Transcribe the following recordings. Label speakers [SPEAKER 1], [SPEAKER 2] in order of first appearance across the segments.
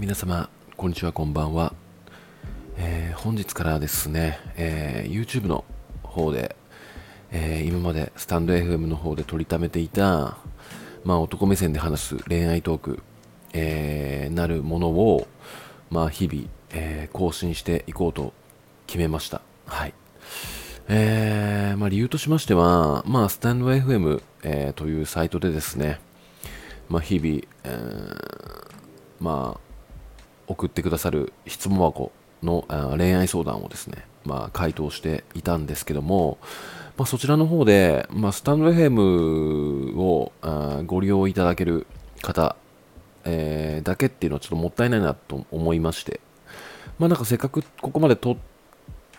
[SPEAKER 1] 皆様、こんにちは、こんばんは。えー本日からですね、えー YouTube の方で、えー今までスタンド FM の方で取りためていた、まあ、男目線で話す恋愛トーク、えーなるものを、まあ、日々、えー更新していこうと決めました。はい。えーまあ、理由としましては、まあ、スタンド FM、えーというサイトでですね、まあ、日々、えーまあ、送ってくださる質問箱の恋愛相談をですね、まあ、回答していたんですけども、まあ、そちらの方で、まあ、スタンド FM をご利用いただける方、えーだけっていうのはちょっともったいないなと思いまして、まあ、なんかせっかくここまで撮っ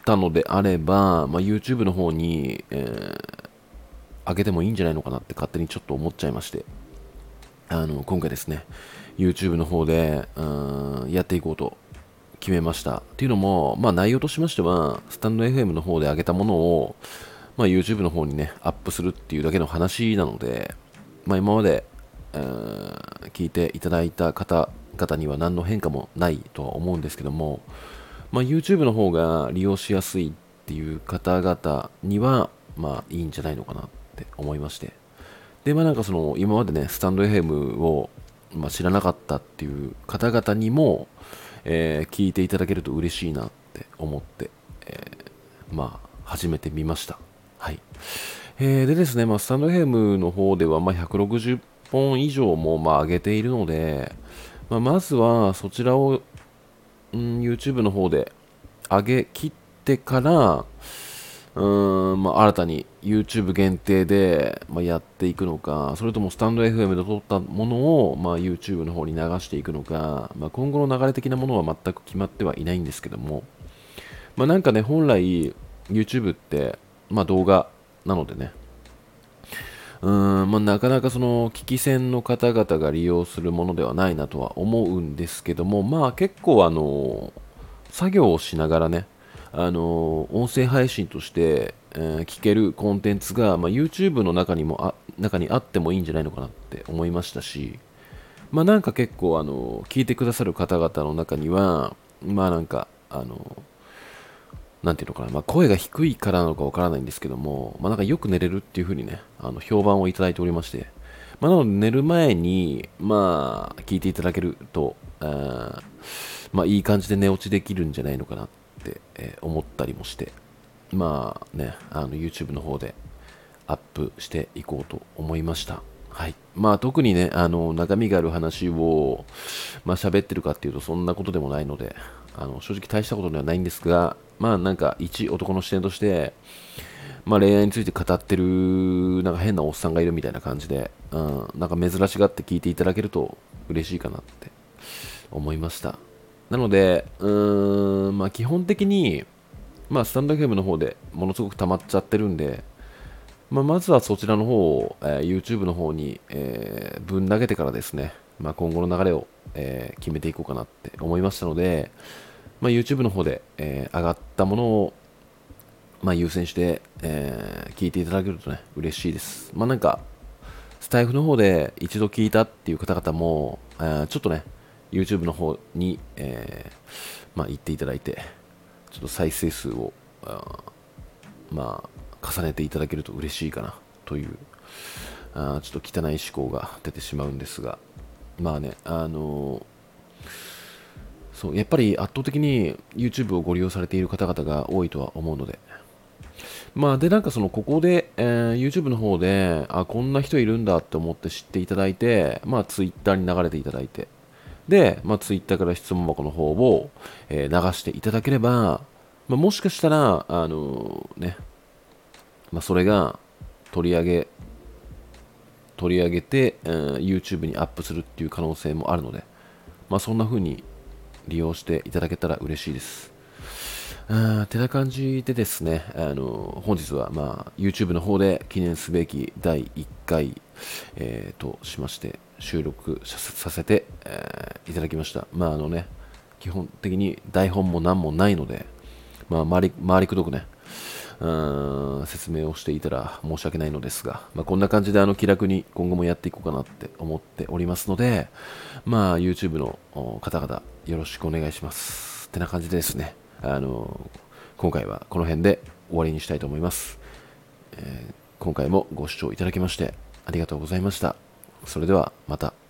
[SPEAKER 1] たのであれば、まあ、YouTube の方に、えー上げてもいいんじゃないのかなって勝手にちょっと思っちゃいまして、あの今回ですね、YouTube の方でうんやっていこうと決めました。っていうのも、まあ、内容としましては、スタンド FM の方で上げたものを、まあ、YouTube の方にね、アップするっていうだけの話なので、まあ、今まで、え聞いていただいた方々には何の変化もないとは思うんですけども、まあ、YouTube の方が利用しやすいっていう方々には、まあ、いいんじゃないのかなって思いまして。で、まあなんかその、今までね、スタンド FM を、まあ、知らなかったっていう方々にも、えー聞いていただけると嬉しいなって思って、えーまあ、始めてみました。はい。えーでですね、まあ、スタンド FM の方では、まあ、160本以上も、まあ、上げているので、まあ、まずはそちらを、うん、YouTube の方で上げ切ってから、うーんまあ、新たに YouTube 限定で、まあ、やっていくのか、それともスタンド FM で撮ったものを、まあ、YouTube の方に流していくのか、まあ、今後の流れ的なものは全く決まってはいないんですけども、まあ、なんかね、本来 YouTube って、まあ、動画なのでね、うんまあ、なかなかその聞き戦の方々が利用するものではないなとは思うんですけども、まあ結構あの作業をしながらね、あの音声配信として、えー聞けるコンテンツが、まあ、YouTube の中にもあ中にあってもいいんじゃないのかなって思いましたし、まあなんか結構あの聞いてくださる方々の中には、まあなんかあのなんていうのかな、まあ、声が低いからなのかわからないんですけども、まあ、なんかよく寝れるっていう風にね、あの評判をいただいておりまして、まあ、なので寝る前に、まあ、聞いていただけると、あまあ、いい感じで寝落ちできるんじゃないのかなっって、え思ったりもして、まあね、あの YouTube の方でアップしていこうと思いました。はい。まあ特にね、あの、中身がある話を、まあ喋ってるかっていうとそんなことでもないので、あの、正直大したことではないんですが、まあなんか一男の視点として、まあ恋愛について語ってる、なんか変なおっさんがいるみたいな感じで、うん、なんか珍しがって聞いていただけると嬉しいかなって思いました。なので、うーん、まあ基本的に、まあスタンド FM の方でものすごく溜まっちゃってるんで、まあ、まずはそちらの方を、えー YouTube の方に、えーぶん投げてからですね、まあ、今後の流れを、えー決めていこうかなって思いましたので、まあ、YouTube の方で、えー上がったものを、まあ、優先して、えー聞いていただけるとね、嬉しいです。まあなんか、スタイフの方で一度聞いたっていう方々も、えーちょっとね、YouTube の方に、えーまあ、行っていただいて、ちょっと再生数を、あまあ、重ねていただけると嬉しいかなという、あちょっと汚い思考が出てしまうんですが、まあね、あのーそう、やっぱり圧倒的に YouTube をご利用されている方々が多いとは思うので、まあ、で、なんかその、ここで、えー YouTube の方で、あ、こんな人いるんだって思って知っていただいて、まあ、Twitter に流れていただいて、で、まあ、ツイッターから質問箱の方を、えー流していただければ、まあ、もしかしたら、あのーね、まあ、それが取り上げ、取り上げて、えー YouTube にアップするっていう可能性もあるので、まあ、そんな風に利用していただけたら嬉しいです。あてな感じでですね、あの本日は、まあ、YouTube の方で記念すべき第1回、えーとしまして収録させて、えーいただきました。まああのね、基本的に台本も何もないので、まあ、回り回りくどくね、うん説明をしていたら申し訳ないのですが、まあ、こんな感じであの気楽に今後もやっていこうかなって思っておりますので、まあ、YouTube の方々よろしくお願いします。ってな感じでですね、あの今回はこの辺で終わりにしたいと思います。えー、今回もご視聴いただきましてありがとうございました。それではまた。